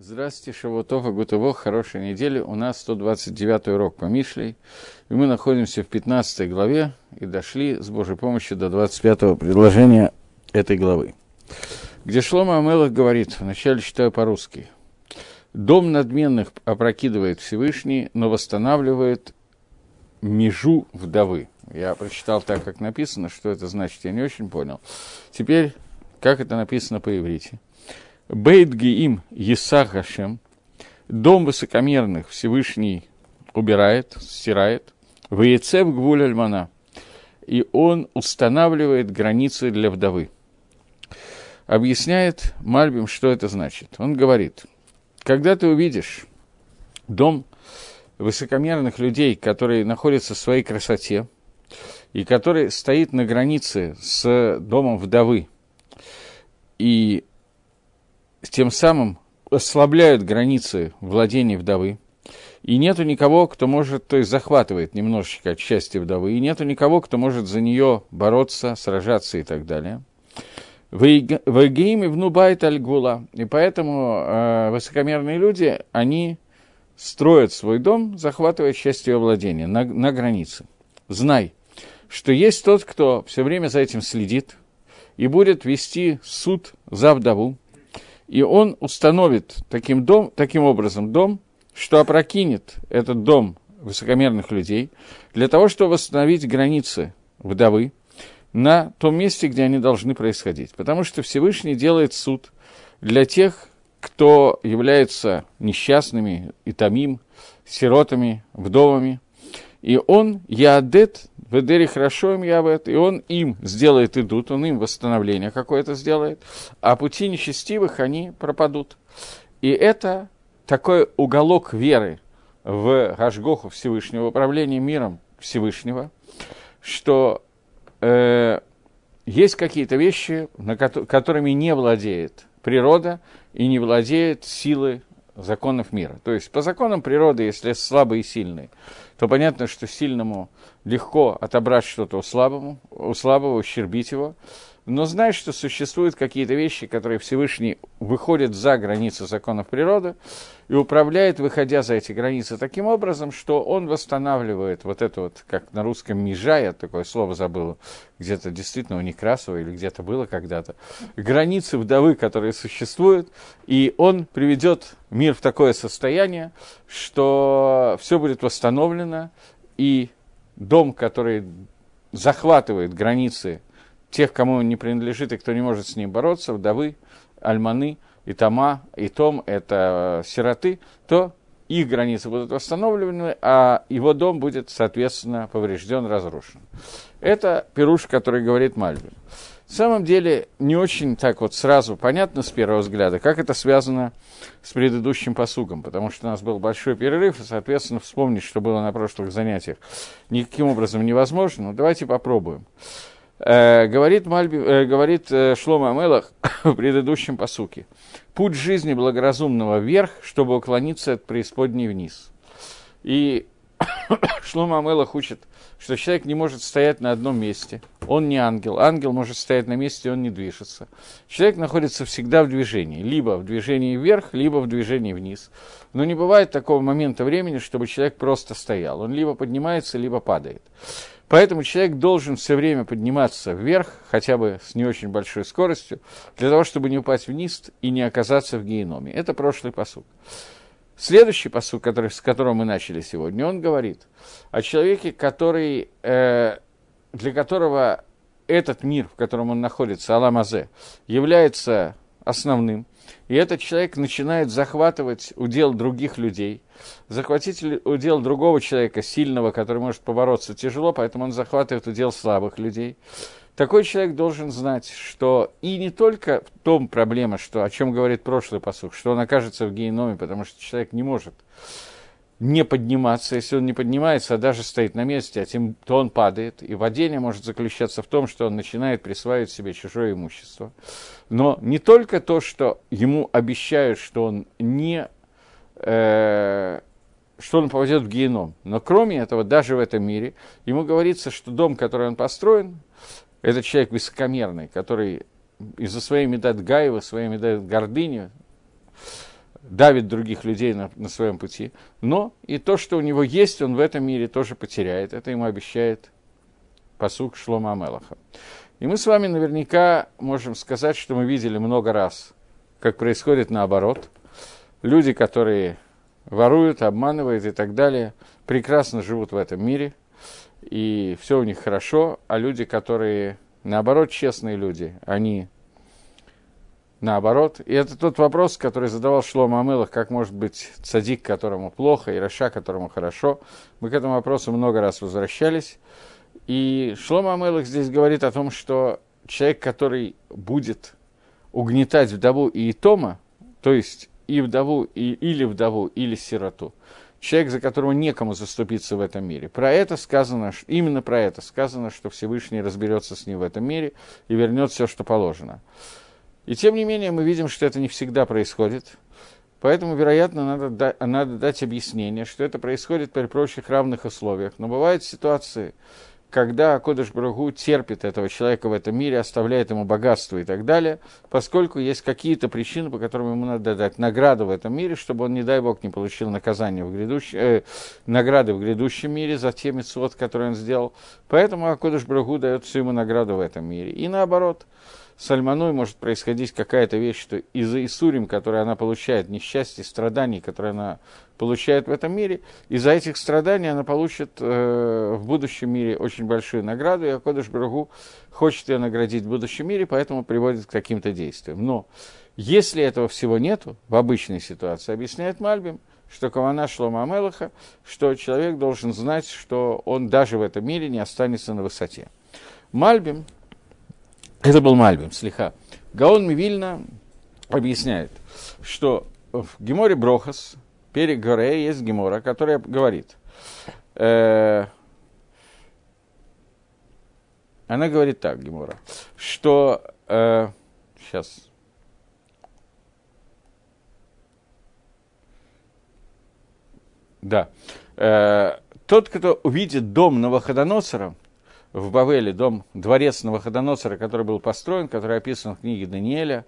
Здравствуйте, Шавутов и Гутово, хорошей недели. У нас 129 урок по Мишлей, и мы находимся в 15 главе и дошли с Божьей помощью до 25 предложения этой главы, где Шлома Амелах говорит, вначале читаю по-русски, «Дом надменных опрокидывает Всевышний, но восстанавливает межу вдовы». Я прочитал так, как написано, что это значит, я не очень понял. Теперь, как это написано по-иврите – Бейт Геим Есах Гашем, дом высокомерных Всевышний убирает, стирает, Ваецев Гвуль Альмана, и он устанавливает границы для вдовы. Объясняет Мальбим, что это значит. Он говорит, когда ты увидишь дом высокомерных людей, которые находятся в своей красоте, и который стоит на границе с домом вдовы, и тем самым ослабляют границы владений вдовы, и нету никого, кто может, то есть захватывает немножечко от счастья вдовы, и нету никого, кто может за нее бороться, сражаться и так далее. Вегеим и внубайт альгула. И поэтому э, высокомерные люди, они строят свой дом, захватывая счастье ее владения на, на границе. Знай, что есть тот, кто все время за этим следит и будет вести суд за вдову, и он установит таким, дом, таким образом дом, что опрокинет этот дом высокомерных людей, для того, чтобы восстановить границы вдовы на том месте, где они должны происходить. Потому что Всевышний делает суд для тех, кто является несчастными, и томим, сиротами, вдовами. И он, Яадет, Ведери хорошо им явет, и он им сделает идут, он им восстановление какое-то сделает, а пути нечестивых они пропадут. И это такой уголок веры в Гашгоху Всевышнего, управление миром Всевышнего, что э, есть какие-то вещи, на ко- которыми не владеет природа и не владеет силы законов мира. То есть по законам природы, если слабый и сильный, то понятно, что сильному легко отобрать что-то у слабому, у слабого, ущербить его. Но знай, что существуют какие-то вещи, которые Всевышний выходит за границы законов природы и управляет, выходя за эти границы таким образом, что он восстанавливает вот это вот, как на русском «межа», я такое слово забыл, где-то действительно у Некрасова или где-то было когда-то, границы вдовы, которые существуют, и он приведет мир в такое состояние, что все будет восстановлено, и дом, который захватывает границы тех, кому он не принадлежит и кто не может с ним бороться, вдовы, альманы, и тома, и том – это сироты, то их границы будут восстановлены, а его дом будет, соответственно, поврежден, разрушен. Это пируш, который говорит Мальбин. В самом деле, не очень так вот сразу понятно с первого взгляда, как это связано с предыдущим посугом, потому что у нас был большой перерыв, и, соответственно, вспомнить, что было на прошлых занятиях, никаким образом невозможно. Но давайте попробуем. Э, говорит, Мальби, э, говорит э, Шлома Амелах в предыдущем посуке. Путь жизни благоразумного вверх, чтобы уклониться от преисподней вниз. И Шлома Амелах учит, что человек не может стоять на одном месте. Он не ангел. Ангел может стоять на месте, он не движется. Человек находится всегда в движении. Либо в движении вверх, либо в движении вниз. Но не бывает такого момента времени, чтобы человек просто стоял. Он либо поднимается, либо падает. Поэтому человек должен все время подниматься вверх, хотя бы с не очень большой скоростью, для того, чтобы не упасть вниз и не оказаться в геноме. Это прошлый посуд. Следующий посуд, который, с которого мы начали сегодня, он говорит о человеке, который, э, для которого этот мир, в котором он находится, Аламазе, является основным – и этот человек начинает захватывать удел других людей, захватить удел другого человека, сильного, который может побороться тяжело, поэтому он захватывает удел слабых людей. Такой человек должен знать, что и не только в том проблема, что, о чем говорит прошлый посух, что он окажется в геноме, потому что человек не может не подниматься, если он не поднимается, а даже стоит на месте, а тем, то он падает. И падение может заключаться в том, что он начинает присваивать себе чужое имущество. Но не только то, что ему обещают, что он не... Э, что он попадет в геном. Но кроме этого, даже в этом мире, ему говорится, что дом, который он построен, это человек высокомерный, который из-за своей медат Гаева, своей медат гордыни, давит других людей на, на своем пути, но и то, что у него есть, он в этом мире тоже потеряет. Это ему обещает посук Шлома Амелаха. И мы с вами наверняка можем сказать, что мы видели много раз, как происходит наоборот. Люди, которые воруют, обманывают и так далее, прекрасно живут в этом мире, и все у них хорошо, а люди, которые, наоборот, честные люди, они наоборот. И это тот вопрос, который задавал Шлома Амелах, как может быть цадик, которому плохо, и Раша, которому хорошо. Мы к этому вопросу много раз возвращались. И Шлома Амелах здесь говорит о том, что человек, который будет угнетать вдову и Итома, то есть и вдову, и, или вдову, или сироту, человек, за которого некому заступиться в этом мире. Про это сказано, именно про это сказано, что Всевышний разберется с ним в этом мире и вернет все, что положено. И тем не менее мы видим, что это не всегда происходит. Поэтому, вероятно, надо, надо дать объяснение, что это происходит при прочих равных условиях. Но бывают ситуации, когда Кодыш Брагу терпит этого человека в этом мире, оставляет ему богатство и так далее, поскольку есть какие-то причины, по которым ему надо дать награду в этом мире, чтобы он, не дай бог, не получил наказание в грядущем, э, награды в грядущем мире за те митцвот, которые он сделал. Поэтому Акодыш Брагу дает всю ему награду в этом мире. И наоборот – с Альманой может происходить какая-то вещь, что из-за Исурим, которые она получает, несчастье, страданий, которые она получает в этом мире, из-за этих страданий она получит э, в будущем мире очень большую награду, и Акодыш Брагу хочет ее наградить в будущем мире, поэтому приводит к каким-то действиям. Но если этого всего нету в обычной ситуации, объясняет Мальбим, что Кавана Шлома Амелаха, что человек должен знать, что он даже в этом мире не останется на высоте. Мальбим это был Мальбим, слегка. Гаон Мивильна объясняет, что в Геморе Брохас, перед горе есть Гемора, которая говорит, э, она говорит так, Гемора, что э, сейчас Да. Э, тот, кто увидит дом Новоходоносора, в Бавеле, дом, дворец Новоходоносора, который был построен, который описан в книге Даниэля.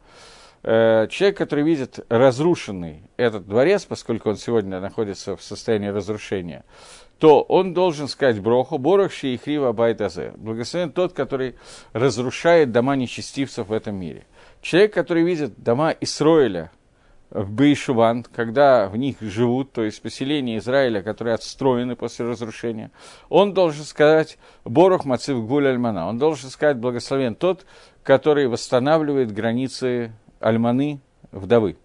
Э, человек, который видит разрушенный этот дворец, поскольку он сегодня находится в состоянии разрушения, то он должен сказать Броху, Борохши и Хрива Байтазе. Благословен тот, который разрушает дома нечестивцев в этом мире. Человек, который видит дома Исроиля, в Бейшуван, когда в них живут, то есть поселения Израиля, которые отстроены после разрушения, он должен сказать Борух Мацив Гуль Альмана, он должен сказать благословен тот, который восстанавливает границы Альманы, вдовы.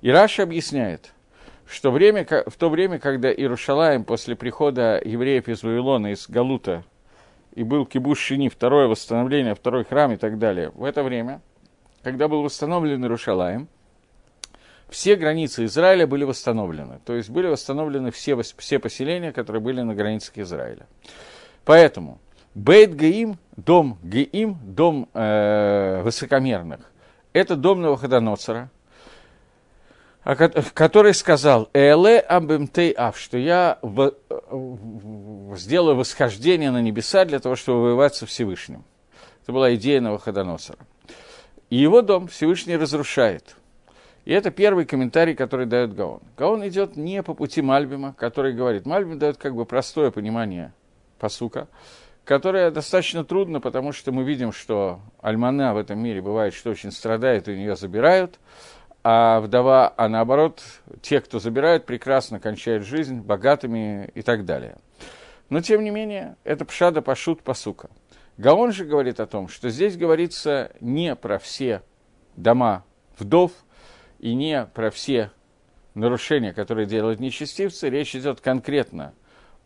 И Раша объясняет, что время, в то время, когда Иерушалаем после прихода евреев из Вавилона, из Галута, и был Кибуш Шини, второе восстановление, второй храм и так далее, в это время, когда был восстановлен Иерушалаем, все границы Израиля были восстановлены. То есть были восстановлены все, все поселения, которые были на границах Израиля. Поэтому Бейт Гаим, дом Гаим, дом э, высокомерных, это дом Новоходоноцера, который сказал, «Эле амбемтей ав», что я в, в, сделаю восхождение на небеса для того, чтобы воевать со Всевышним. Это была идея Новоходоносора. И его дом Всевышний разрушает – и это первый комментарий, который дает Гаон. Гаон идет не по пути Мальбима, который говорит. Мальбим дает как бы простое понимание посука, которое достаточно трудно, потому что мы видим, что альмана в этом мире бывает, что очень страдает, и у нее забирают, а вдова, а наоборот, те, кто забирают, прекрасно кончают жизнь, богатыми и так далее. Но, тем не менее, это пшада пашут посука. Гаон же говорит о том, что здесь говорится не про все дома вдов, и не про все нарушения, которые делают нечестивцы, речь идет конкретно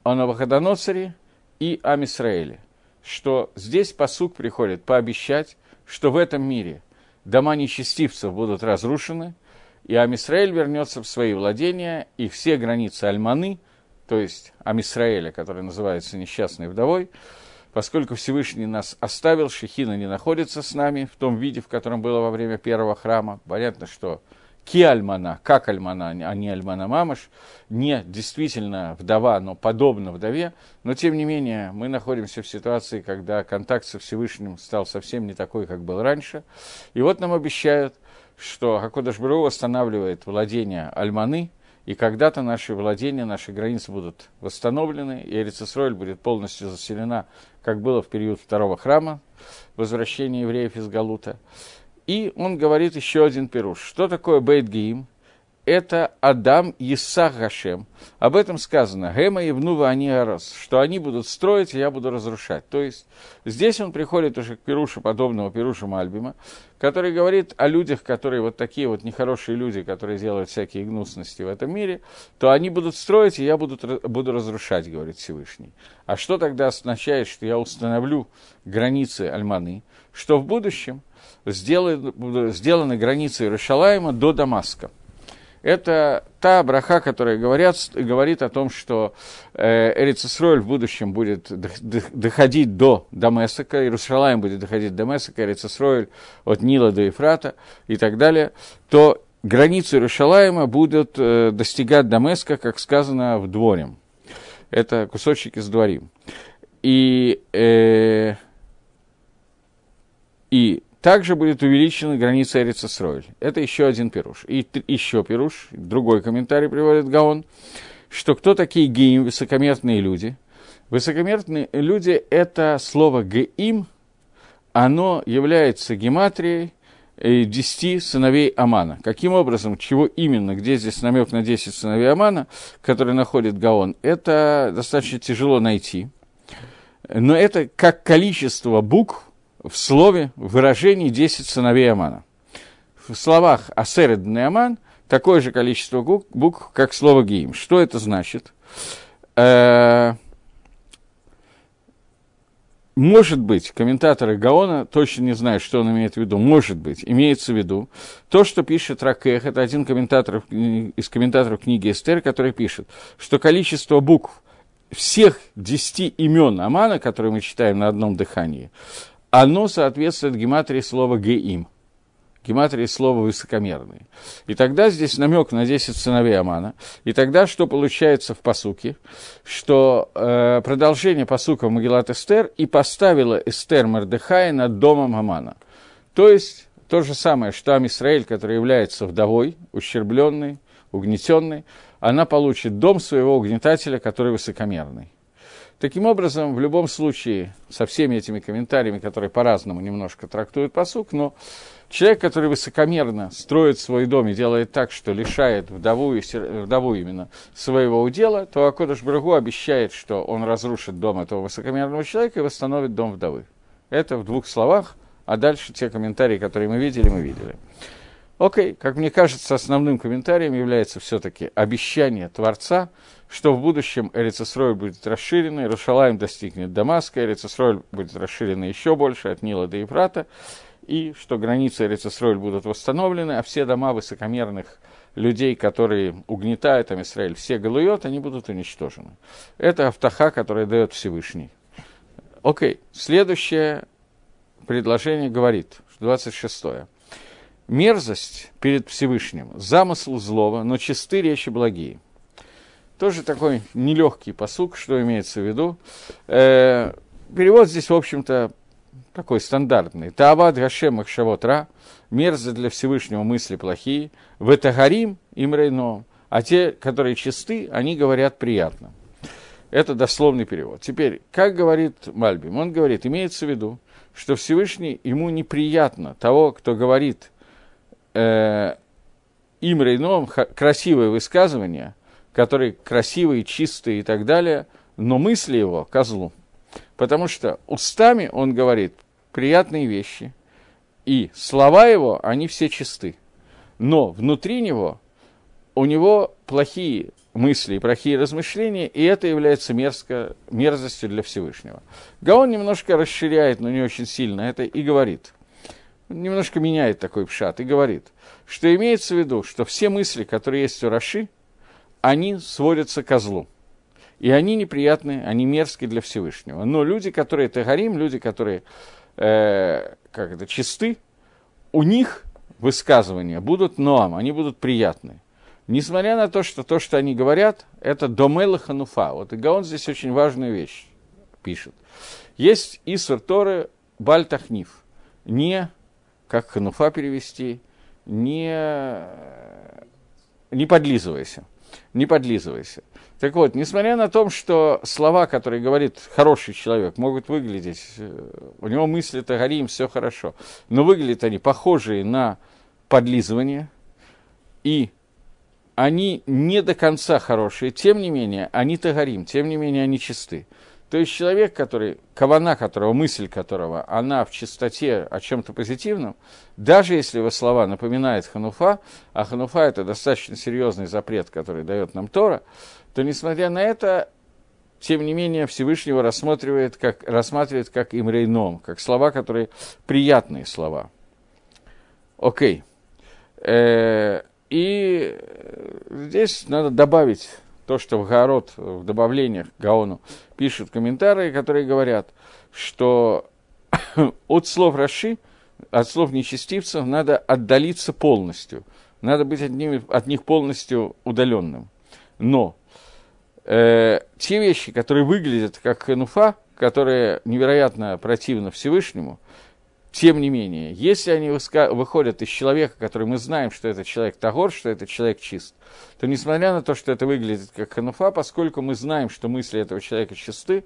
о Новоходоноцаре и о Мисраэле, что здесь посук приходит пообещать, что в этом мире дома нечестивцев будут разрушены, и Амисраэль вернется в свои владения, и все границы Альманы, то есть Амисраэля, который называется несчастной вдовой, поскольку Всевышний нас оставил, Шехина не находится с нами в том виде, в котором было во время первого храма. Понятно, что ки альмана, как альмана, а не альмана мамаш, не действительно вдова, но подобно вдове, но тем не менее мы находимся в ситуации, когда контакт со Всевышним стал совсем не такой, как был раньше. И вот нам обещают, что Хакодаш Бру восстанавливает владение Альманы, и когда-то наши владения, наши границы будут восстановлены, и Эрицесроль будет полностью заселена, как было в период второго храма, возвращения евреев из Галута. И он говорит еще один пируш. Что такое Бейт Гиим? это Адам Исах Гашем. Об этом сказано, Гема и Внува они Арос, что они будут строить, и я буду разрушать. То есть здесь он приходит уже к Пирушу, подобного Пирушу Мальбима, который говорит о людях, которые вот такие вот нехорошие люди, которые делают всякие гнусности в этом мире, то они будут строить, и я буду, буду разрушать, говорит Всевышний. А что тогда означает, что я установлю границы Альманы, что в будущем сделаны, сделаны границы Иерушалаема до Дамаска это та браха, которая говорят, говорит о том, что э, Эрицесроль в будущем будет доходить до Дамесака, Иерусалим будет доходить до Дамесака, Эрицесроль от Нила до Ефрата и так далее, то границы Иерушалаема будут э, достигать Дамеска, как сказано в Дворе. Это кусочек из Дворим. И, э, и также будет увеличена граница Эрицесройль. Это еще один пируш. И еще пируш, другой комментарий приводит Гаон, что кто такие геим, высокомерные люди? Высокомерные люди – это слово геим, оно является гематрией э, десяти сыновей Амана. Каким образом, чего именно, где здесь намек на 10 сыновей Амана, который находит Гаон, это достаточно тяжело найти. Но это как количество букв, в слове, в выражении 10 сыновей Амана. В словах Асеред Аман такое же количество букв, как слово Гиим. Что это значит? Э, может быть, комментаторы Гаона точно не знают, что он имеет в виду. Может быть, имеется в виду то, что пишет Ракех, это один комментатор, из комментаторов книги Эстер, который пишет, что количество букв всех десяти имен Амана, которые мы читаем на одном дыхании, оно соответствует гематрии слова «геим», гематрии слова «высокомерный». И тогда здесь намек на 10 сыновей Амана. И тогда что получается в посуке? Что э, продолжение посука Магеллат Эстер и поставила Эстер Мордыхая над домом Амана. То есть то же самое, что Амисраэль, который является вдовой, ущербленной, угнетенной, она получит дом своего угнетателя, который высокомерный. Таким образом, в любом случае, со всеми этими комментариями, которые по-разному немножко трактуют посук, но человек, который высокомерно строит свой дом и делает так, что лишает вдову, и, вдову именно своего удела, то Акодыш Брагу обещает, что он разрушит дом этого высокомерного человека и восстановит дом вдовы. Это в двух словах, а дальше те комментарии, которые мы видели, мы видели. Окей, как мне кажется, основным комментарием является все-таки обещание Творца, что в будущем Эрицесроль будет расширена, Иерушалаем достигнет Дамаска, Эрицесроль будет расширена еще больше, от Нила до Ефрата, и что границы Эрицесроль будут восстановлены, а все дома высокомерных людей, которые угнетают там Израиль, все галует, они будут уничтожены. Это автоха, которая дает Всевышний. Окей, следующее предложение говорит, 26-е. Мерзость перед Всевышним, замысл злого, но чисты речи благие – тоже такой нелегкий посук, что имеется в виду. Э, перевод здесь, в общем-то, такой стандартный. Таават Гашем Ра, мерзость для Всевышнего мысли плохие, Ветагарим им рейно, а те, которые чисты, они говорят приятно. Это дословный перевод. Теперь, как говорит Мальбим? Он говорит, имеется в виду, что Всевышний, ему неприятно того, кто говорит э, им рейном красивое высказывание, который красивый, чистый и так далее, но мысли его – козлу. Потому что устами он говорит приятные вещи, и слова его, они все чисты. Но внутри него, у него плохие мысли плохие размышления, и это является мерзко, мерзостью для Всевышнего. Гаон немножко расширяет, но не очень сильно это, и говорит, немножко меняет такой пшат, и говорит, что имеется в виду, что все мысли, которые есть у Раши, они сводятся к злу. И они неприятны, они мерзкие для Всевышнего. Но люди, которые тагарим, люди, которые э, как это, чисты, у них высказывания будут ноам, они будут приятны. Несмотря на то, что то, что они говорят, это домела хануфа. Вот и Гаон здесь очень важную вещь пишет. Есть Исур Торы Бальтахниф. Не, как хануфа перевести, не, не подлизывайся. Не подлизывайся. Так вот, несмотря на то, что слова, которые говорит хороший человек, могут выглядеть, э, у него мысли тагарим, все хорошо, но выглядят они похожие на подлизывание, и они не до конца хорошие, тем не менее, они тагарим, тем не менее, они чисты. То есть человек, который, кавана которого, мысль которого, она в чистоте о чем-то позитивном, даже если его слова напоминают хануфа, а хануфа это достаточно серьезный запрет, который дает нам Тора, то несмотря на это, тем не менее Всевышнего рассматривает как, рассматривает как имрейном, как слова, которые приятные слова. Окей. Э, и здесь надо добавить то, что в Гаород, в добавлениях Гаону пишут комментарии, которые говорят, что от слов Раши, от слов нечестивцев надо отдалиться полностью, надо быть от, ними, от них полностью удаленным. Но э, те вещи, которые выглядят как хануфа, которые невероятно противны Всевышнему, тем не менее, если они выходят из человека, который мы знаем, что это человек Тагор, что это человек чист, то несмотря на то, что это выглядит как хануфа, поскольку мы знаем, что мысли этого человека чисты,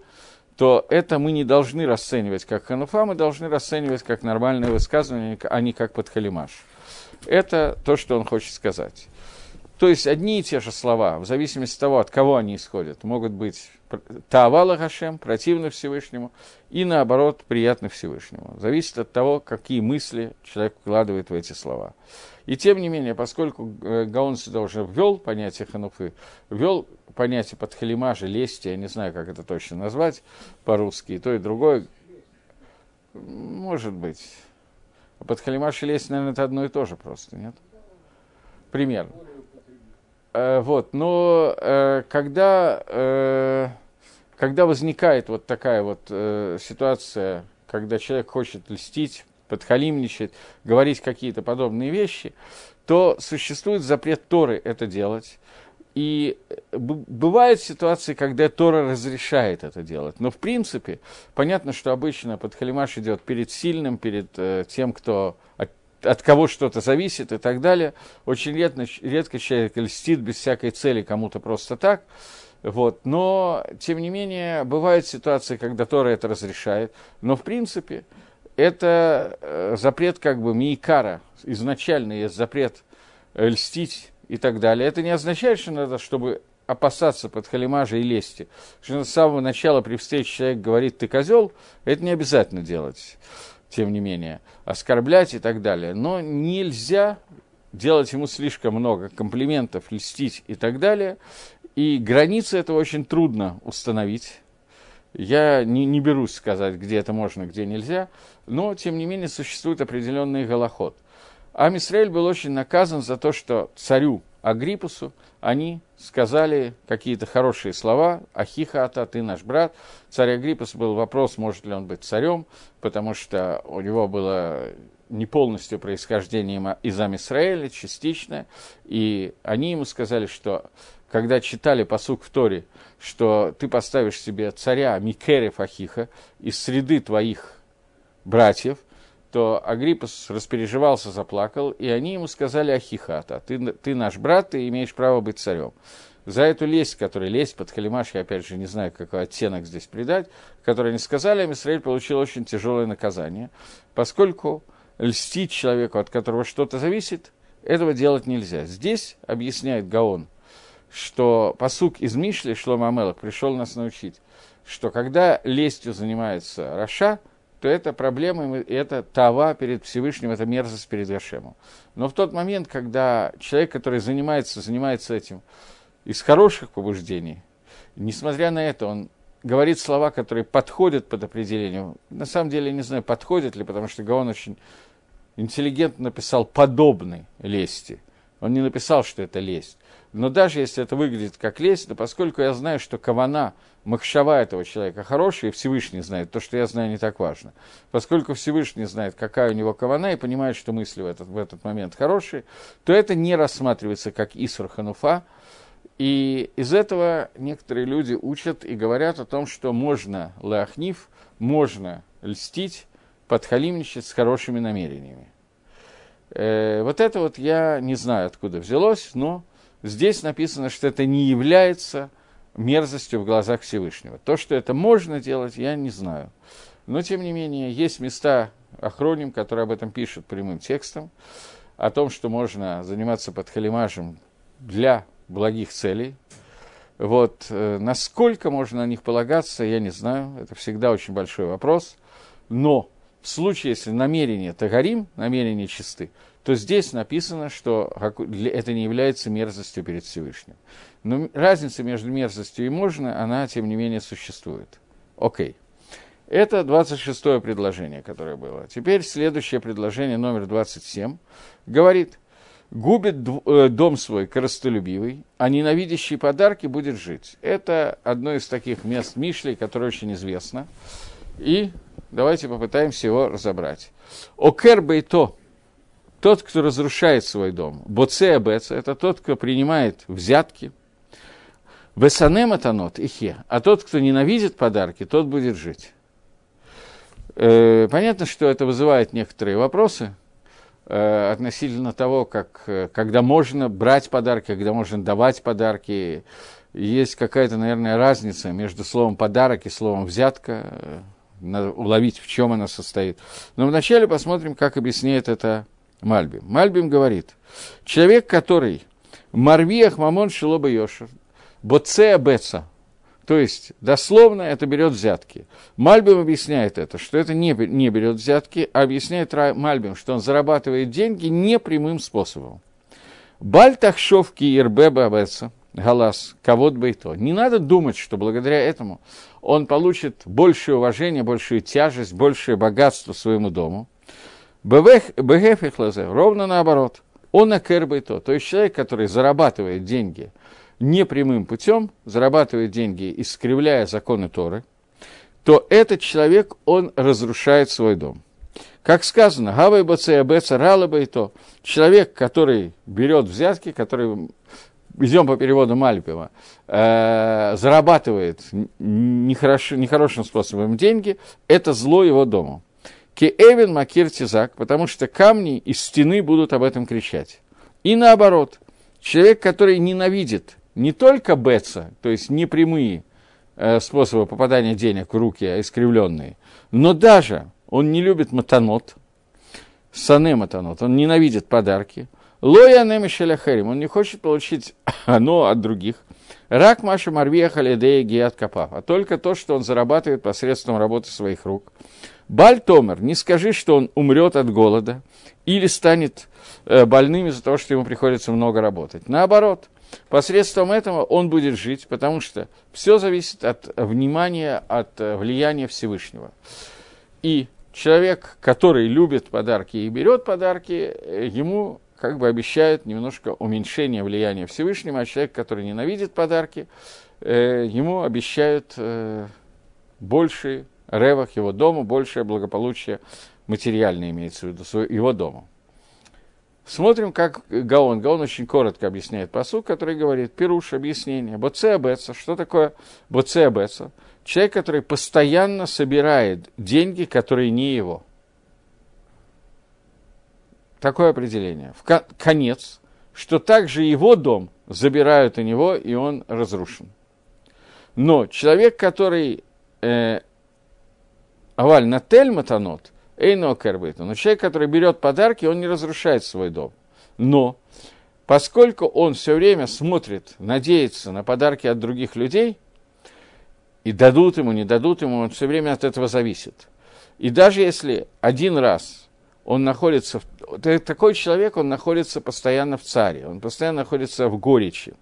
то это мы не должны расценивать как хануфа, мы должны расценивать как нормальное высказывание, а не как подхалимаш. Это то, что он хочет сказать. То есть одни и те же слова, в зависимости от того, от кого они исходят, могут быть Таавала Хашем, противны Всевышнему, и наоборот, приятны Всевышнему. Зависит от того, какие мысли человек вкладывает в эти слова. И тем не менее, поскольку э, Гаон уже ввел понятие хануфы, ввел понятие подхалимажа, лести, я не знаю, как это точно назвать по-русски, и то, и другое, может быть. Подхалимаш и лесть, наверное, это одно и то же просто, нет? Примерно. Э, вот, но э, когда, э, когда возникает вот такая вот э, ситуация, когда человек хочет льстить, подхалимничать, говорить какие-то подобные вещи, то существует запрет Торы это делать. И э, бывают ситуации, когда Тора разрешает это делать. Но в принципе, понятно, что обычно подхалимаш идет перед сильным, перед э, тем, кто от от кого что-то зависит и так далее. Очень редко, редко человек льстит без всякой цели кому-то просто так. Вот. Но, тем не менее, бывают ситуации, когда Тора это разрешает. Но, в принципе, это э, запрет как бы миикара. Изначально есть запрет льстить и так далее. Это не означает, что надо, чтобы опасаться под халимажа и лести. Что с самого начала при встрече человек говорит «ты козел», это не обязательно делать тем не менее, оскорблять и так далее. Но нельзя делать ему слишком много комплиментов, льстить и так далее. И границы этого очень трудно установить. Я не, не берусь сказать, где это можно, где нельзя, но, тем не менее, существует определенный голоход. Амисраэль был очень наказан за то, что царю Агриппусу они сказали какие-то хорошие слова, Ахихата, ты наш брат. Царь Агриппус был вопрос, может ли он быть царем, потому что у него было не полностью происхождение из Амисраэля, частичное, и они ему сказали, что когда читали посук в Торе, что ты поставишь себе царя Микерев Ахиха из среды твоих братьев – то Агриппас распереживался, заплакал, и они ему сказали Ахихата, ты, ты наш брат, ты имеешь право быть царем. За эту лесть, которая лесть под Халимаш, я опять же не знаю, какой оттенок здесь придать, которую они сказали, Израиль получил очень тяжелое наказание, поскольку льстить человеку, от которого что-то зависит, этого делать нельзя. Здесь объясняет Гаон, что посук из Мишли Шлома Амелах пришел нас научить, что когда лестью занимается Раша – то это проблема, это тава перед Всевышним, это мерзость перед Гашемом. Но в тот момент, когда человек, который занимается, занимается этим из хороших побуждений, несмотря на это, он говорит слова, которые подходят под определение. На самом деле, я не знаю, подходят ли, потому что Гаон очень интеллигентно написал подобный лести. Он не написал, что это лесть. Но даже если это выглядит как лесть, то поскольку я знаю, что кавана, махшава этого человека хорошая, и Всевышний знает, то, что я знаю, не так важно. Поскольку Всевышний знает, какая у него кавана, и понимает, что мысли в этот, в этот момент хорошие, то это не рассматривается как Исур Хануфа, и из этого некоторые люди учат и говорят о том, что можно лахнив, можно льстить, подхалимничать с хорошими намерениями. Э, вот это вот я не знаю, откуда взялось, но здесь написано, что это не является мерзостью в глазах Всевышнего. То, что это можно делать, я не знаю. Но, тем не менее, есть места охроним, которые об этом пишут прямым текстом, о том, что можно заниматься подхалимажем для благих целей. Вот, э, насколько можно на них полагаться, я не знаю, это всегда очень большой вопрос. Но в случае, если намерение тагарим, намерение чисты, то здесь написано, что это не является мерзостью перед Всевышним. Но разница между мерзостью и можно, она, тем не менее, существует. Окей. Это 26-е предложение, которое было. Теперь следующее предложение, номер 27, говорит, губит э, дом свой коростолюбивый, а ненавидящий подарки будет жить. Это одно из таких мест Мишлей, которое очень известно. И давайте попытаемся его разобрать. Окер бейто, тот, кто разрушает свой дом. Боце абеца, это тот, кто принимает взятки. Весанем это нот, ихе, а тот, кто ненавидит подарки, тот будет жить. Э, понятно, что это вызывает некоторые вопросы э, относительно того, как, э, когда можно брать подарки, когда можно давать подарки. Есть какая-то, наверное, разница между словом «подарок» и словом «взятка», уловить, в чем она состоит. Но вначале посмотрим, как объясняет это Мальбим. Мальбим говорит, человек, который Марвиях Мамон Шилоба Йошер, Боцея Беца, то есть, дословно это берет взятки. Мальбим объясняет это, что это не, не берет взятки, а объясняет Мальбим, что он зарабатывает деньги непрямым способом. Бальтахшовки Ирбеба Абеца, Галас, Кавод Бейто. Не надо думать, что благодаря этому он получит большее уважение, большую тяжесть, большее богатство своему дому. Бегефихлазе, ровно наоборот. Он акер Бейто, то есть человек, который зарабатывает деньги – непрямым путем, зарабатывает деньги, искривляя законы Торы, то этот человек, он разрушает свой дом. Как сказано, Гавай Бацея Беца Ралаба и то, человек, который берет взятки, который, идем по переводу Мальпева, э, зарабатывает нехорошо, нехорошим способом деньги, это зло его дому. Кеэвен Макир Тизак, потому что камни из стены будут об этом кричать. И наоборот, человек, который ненавидит не только беца, то есть непрямые э, способы попадания денег в руки, а искривленные, но даже он не любит матанот, сане матанот, он ненавидит подарки, лоя немишеля херим, он не хочет получить оно от других, рак маша марвия халидея гиат капав, а только то, что он зарабатывает посредством работы своих рук. Баль Томер, не скажи, что он умрет от голода или станет э, больным из-за того, что ему приходится много работать. Наоборот, Посредством этого он будет жить, потому что все зависит от внимания, от э, влияния Всевышнего. И человек, который любит подарки и берет подарки, э, ему как бы обещают немножко уменьшение влияния Всевышнего, а человек, который ненавидит подарки, э, ему обещают больший ревах его дому, большее благополучие материальное имеется в виду, его дому. Смотрим, как Гаон. Гаон очень коротко объясняет посуд, который говорит, пируш, объяснение, боце абеца. Что такое боце абеца? Человек, который постоянно собирает деньги, которые не его. Такое определение. В конец, что также его дом забирают у него, и он разрушен. Но человек, который э, аваль на матанот, Эйно кербейта. Но человек, который берет подарки, он не разрушает свой дом. Но поскольку он все время смотрит, надеется на подарки от других людей, и дадут ему, не дадут ему, он все время от этого зависит. И даже если один раз он находится, в, такой человек, он находится постоянно в царе, он постоянно находится в горечи.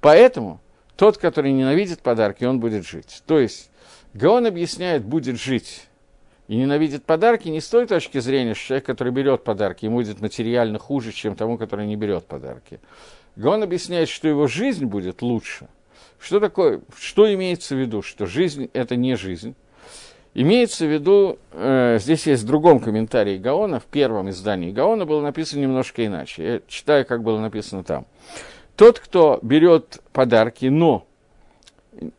Поэтому тот, который ненавидит подарки, он будет жить. То есть, Гаон объясняет, будет жить и ненавидит подарки не с той точки зрения, что человек, который берет подарки, ему будет материально хуже, чем тому, который не берет подарки. Он объясняет, что его жизнь будет лучше. Что такое, что имеется в виду, что жизнь – это не жизнь? Имеется в виду, э, здесь есть в другом комментарии Гаона, в первом издании Гаона было написано немножко иначе. Я читаю, как было написано там. Тот, кто берет подарки, но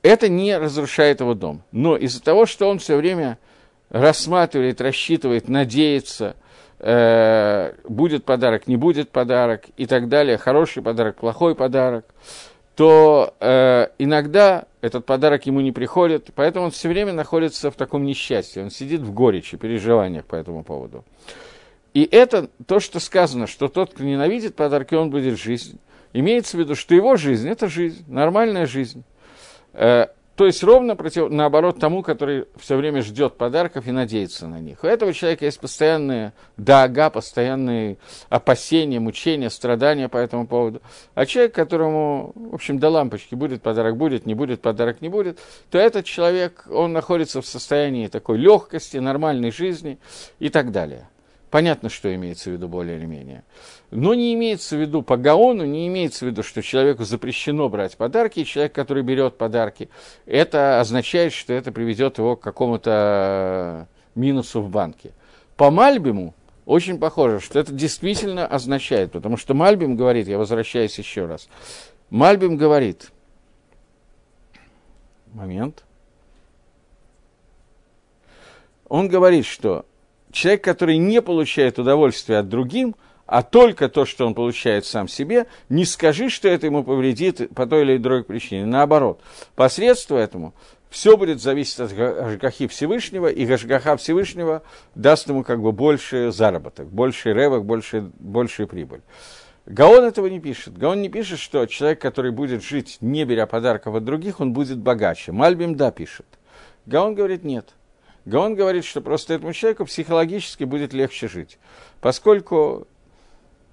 это не разрушает его дом. Но из-за того, что он все время рассматривает, рассчитывает, надеется э, будет подарок, не будет подарок и так далее, хороший подарок, плохой подарок, то э, иногда этот подарок ему не приходит, поэтому он все время находится в таком несчастье, он сидит в горечи, переживаниях по этому поводу. И это то, что сказано, что тот, кто ненавидит подарки, он будет жизнь. Имеется в виду, что его жизнь – это жизнь, нормальная жизнь. Э, то есть ровно против, наоборот тому, который все время ждет подарков и надеется на них. У этого человека есть постоянные дага, постоянные опасения, мучения, страдания по этому поводу. А человек, которому, в общем, до лампочки будет подарок, будет, не будет, подарок не будет, то этот человек, он находится в состоянии такой легкости, нормальной жизни и так далее. Понятно, что имеется в виду более или менее. Но не имеется в виду по Гаону, не имеется в виду, что человеку запрещено брать подарки, и человек, который берет подарки, это означает, что это приведет его к какому-то минусу в банке. По Мальбиму очень похоже, что это действительно означает, потому что Мальбим говорит, я возвращаюсь еще раз, Мальбим говорит, момент, он говорит, что человек, который не получает удовольствия от другим, а только то, что он получает сам себе, не скажи, что это ему повредит по той или другой причине. Наоборот, посредством этому все будет зависеть от Гашгахи Всевышнего, и Гашгаха Всевышнего даст ему как бы больше заработок, больше ревок, больше, большую прибыль. Гаон этого не пишет. Гаон не пишет, что человек, который будет жить, не беря подарков от других, он будет богаче. Мальбим, да, пишет. Гаон говорит, нет. Гаон говорит, что просто этому человеку психологически будет легче жить, поскольку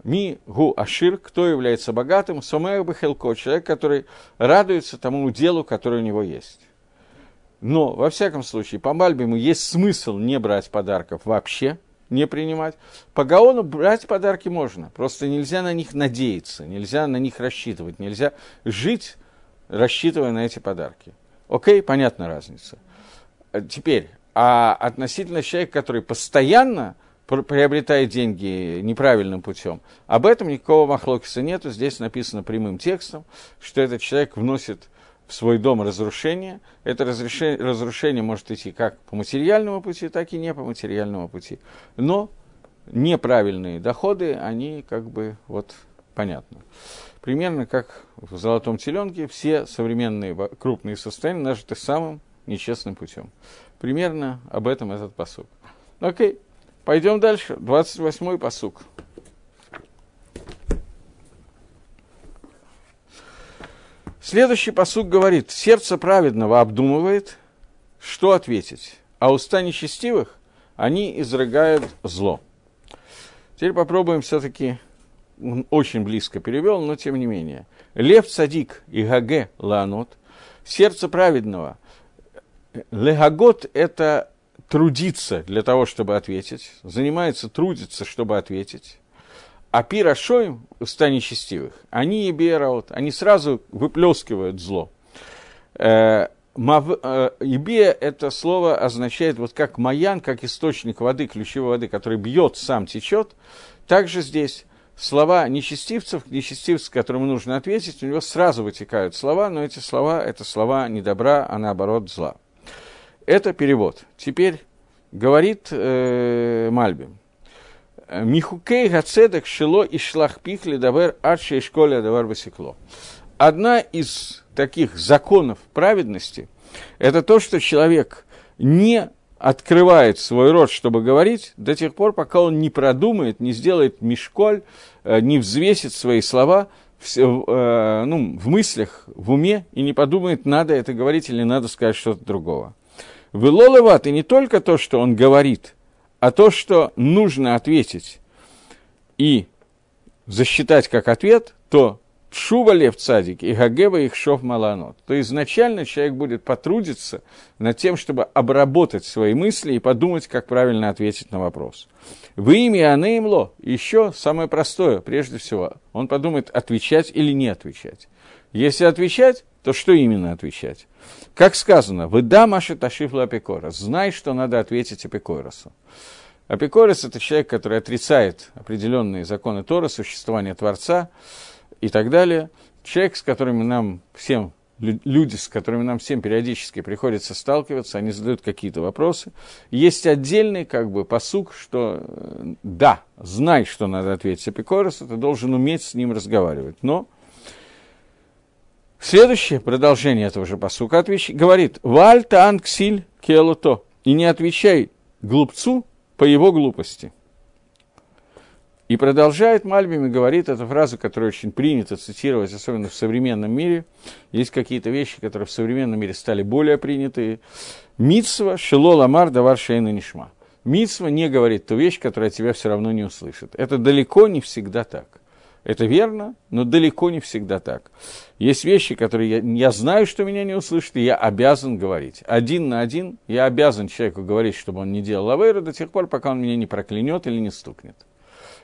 ми гу ашир, кто является богатым, сомех бахелко, человек, который радуется тому делу, которое у него есть. Но, во всяком случае, по Мальбиму есть смысл не брать подарков вообще, не принимать. По Гаону брать подарки можно, просто нельзя на них надеяться, нельзя на них рассчитывать, нельзя жить, рассчитывая на эти подарки. Окей, понятна разница. Теперь, а относительно человека, который постоянно приобретает деньги неправильным путем, об этом никакого махлокиса нету. Здесь написано прямым текстом, что этот человек вносит в свой дом разрушение. Это разрушение, разрушение может идти как по материальному пути, так и не по материальному пути. Но неправильные доходы, они как бы вот понятно. Примерно как в «Золотом теленке» все современные крупные состояния нажиты самым нечестным путем. Примерно об этом этот посук. Окей, пойдем дальше. 28-й посук. Следующий посук говорит, сердце праведного обдумывает, что ответить, а уста нечестивых, они изрыгают зло. Теперь попробуем все-таки, очень близко перевел, но тем не менее. Лев цадик и гаге ланот, сердце праведного – Легагот – это трудиться для того, чтобы ответить, занимается, трудится, чтобы ответить. А пирашоим, уста нечестивых, они и бераут, они сразу выплескивают зло. Э, э, Ибе это слово означает вот как маян, как источник воды, ключевой воды, который бьет, сам течет. Также здесь слова нечестивцев, нечестивцев, которому нужно ответить, у него сразу вытекают слова, но эти слова – это слова не добра, а наоборот зла. Это перевод. Теперь говорит э, Мальбим. Михукей гацедек шило и шлах пихли давер адши и школе давар васекло. Одна из таких законов праведности – это то, что человек не открывает свой рот, чтобы говорить, до тех пор, пока он не продумает, не сделает мешколь, э, не взвесит свои слова в, э, ну, в мыслях, в уме, и не подумает, надо это говорить или надо сказать что-то другого. Вылолыват, и не только то, что он говорит, а то, что нужно ответить и засчитать как ответ, то Шува лев цадик и Гагева их шов маланот. То изначально человек будет потрудиться над тем, чтобы обработать свои мысли и подумать, как правильно ответить на вопрос. В имя Анеймло еще самое простое, прежде всего, он подумает, отвечать или не отвечать. Если отвечать, то что именно отвечать? Как сказано, «Выда маши ташифла апикорос», знай, что надо ответить апикоросу. Апикорос – это человек, который отрицает определенные законы Тора, существование Творца и так далее. Человек, с которым нам всем люди, с которыми нам всем периодически приходится сталкиваться, они задают какие-то вопросы. Есть отдельный как бы посук, что э, да, знай, что надо ответить Апикоросу, ты должен уметь с ним разговаривать. Но следующее продолжение этого же посука отвеч... говорит «Вальта анксиль келото» и не отвечай глупцу по его глупости. И продолжает Мальбим и говорит эту фразу, которую очень принято цитировать, особенно в современном мире. Есть какие-то вещи, которые в современном мире стали более принятые. Митсва, шило ламар, давар шейна нишма. Митсва не говорит ту вещь, которая тебя все равно не услышит. Это далеко не всегда так. Это верно, но далеко не всегда так. Есть вещи, которые я, я знаю, что меня не услышат, и я обязан говорить. Один на один я обязан человеку говорить, чтобы он не делал авейру до тех пор, пока он меня не проклянет или не стукнет.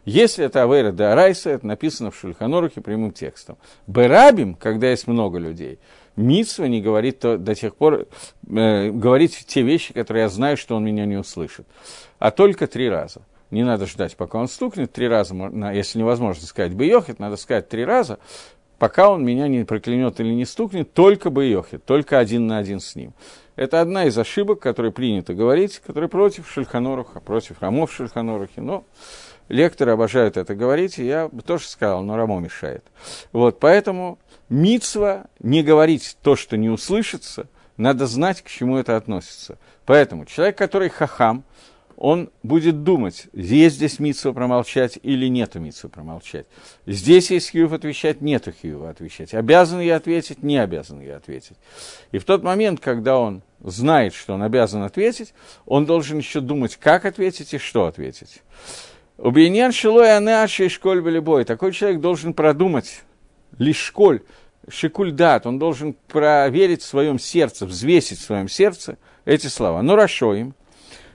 Если это Авейра де Арайса, это написано в Шульханорухе прямым текстом. Берабим, когда есть много людей, Митсва не говорит то, до тех пор, э, говорить те вещи, которые я знаю, что он меня не услышит. А только три раза. Не надо ждать, пока он стукнет три раза, если невозможно сказать Бейохет, надо сказать три раза, пока он меня не проклянет или не стукнет, только Бейохет, только один на один с ним. Это одна из ошибок, которые принято говорить, которые против Шульханоруха, против Рамов Шульханорухи, но Лекторы обожают это говорить, и я бы тоже сказал, но Рамо мешает. Вот, поэтому мицва не говорить то, что не услышится, надо знать, к чему это относится. Поэтому человек, который хахам, он будет думать, есть здесь митсу промолчать или нету митсу промолчать. Здесь есть хьюв отвечать, нету хьюва отвечать. Обязан я ответить, не обязан я ответить. И в тот момент, когда он знает, что он обязан ответить, он должен еще думать, как ответить и что ответить. Убиеньян шилой анаши школь любой. Такой человек должен продумать лишь школь, шикульдат, он должен проверить в своем сердце, взвесить в своем сердце эти слова. Ну, рашо им.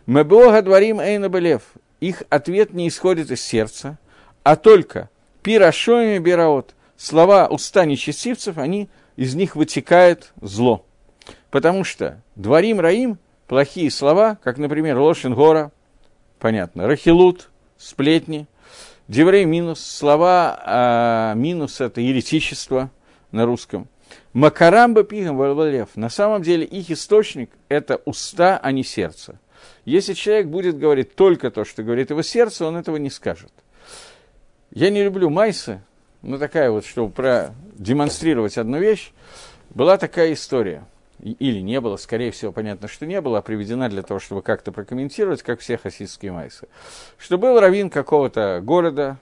Мы Бога дворим эйна белев. Их ответ не исходит из сердца, а только пирашоими бираот. Слова уста нечестивцев, они, из них вытекает зло. Потому что дворим раим, плохие слова, как, например, Лошин Гора, понятно, Рахилут, сплетни. Деврей минус, слова а, минус это еретичество на русском. Макарамба пигам валвалев. На самом деле их источник это уста, а не сердце. Если человек будет говорить только то, что говорит его сердце, он этого не скажет. Я не люблю майсы, но такая вот, чтобы продемонстрировать одну вещь, была такая история – или не было, скорее всего, понятно, что не было, а приведена для того, чтобы как-то прокомментировать, как все хасидские майсы. Что был раввин какого-то города,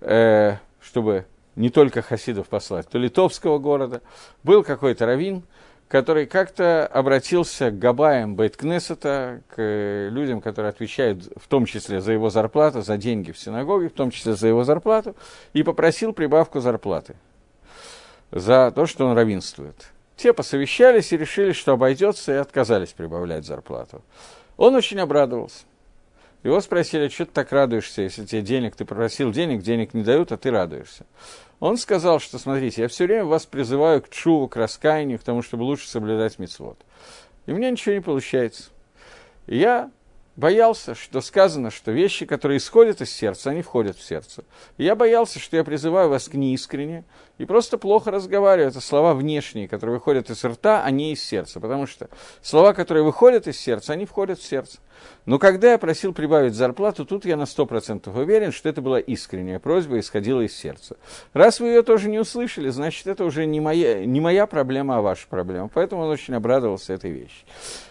э, чтобы не только хасидов послать, то литовского города, был какой-то раввин, который как-то обратился к Габаям Бейткнесета, к людям, которые отвечают в том числе за его зарплату, за деньги в синагоге, в том числе за его зарплату, и попросил прибавку зарплаты за то, что он равенствует. Те посовещались и решили, что обойдется, и отказались прибавлять зарплату. Он очень обрадовался. Его спросили, что ты так радуешься, если тебе денег, ты просил денег, денег не дают, а ты радуешься. Он сказал, что, смотрите, я все время вас призываю к чуву, к раскаянию, к тому, чтобы лучше соблюдать мицвод. И у меня ничего не получается. Я боялся, что сказано, что вещи, которые исходят из сердца, они входят в сердце. И я боялся, что я призываю вас к неискренне, и просто плохо разговариваю. Это слова внешние, которые выходят из рта, а не из сердца. Потому что слова, которые выходят из сердца, они входят в сердце. Но когда я просил прибавить зарплату, тут я на 100% уверен, что это была искренняя просьба, исходила из сердца. Раз вы ее тоже не услышали, значит, это уже не моя, не моя проблема, а ваша проблема. Поэтому он очень обрадовался этой вещи.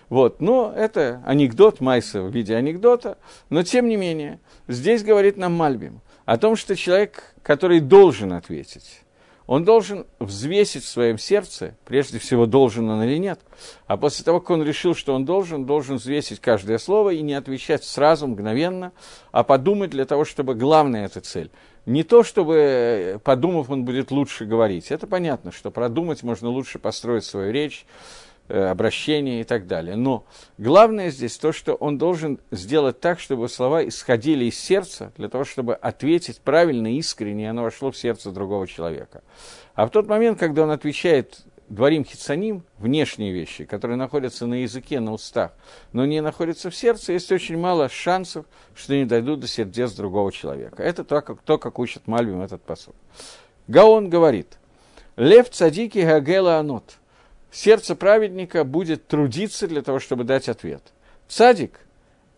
Вот. Но это анекдот Майса в виде анекдота. Но, тем не менее, здесь говорит нам Мальбим о том, что человек, который должен ответить, он должен взвесить в своем сердце, прежде всего, должен он или нет, а после того, как он решил, что он должен, должен взвесить каждое слово и не отвечать сразу, мгновенно, а подумать для того, чтобы главная эта цель. Не то, чтобы, подумав, он будет лучше говорить. Это понятно, что продумать можно лучше построить свою речь, обращение и так далее. Но главное здесь то, что он должен сделать так, чтобы слова исходили из сердца, для того, чтобы ответить правильно, искренне, и оно вошло в сердце другого человека. А в тот момент, когда он отвечает дворим хитсаним, внешние вещи, которые находятся на языке, на устах, но не находятся в сердце, есть очень мало шансов, что они дойдут до сердец другого человека. Это то, как, то, как учит Мальбим этот посыл. Гаон говорит, «Лев цадики гагела анот» сердце праведника будет трудиться для того, чтобы дать ответ. Цадик –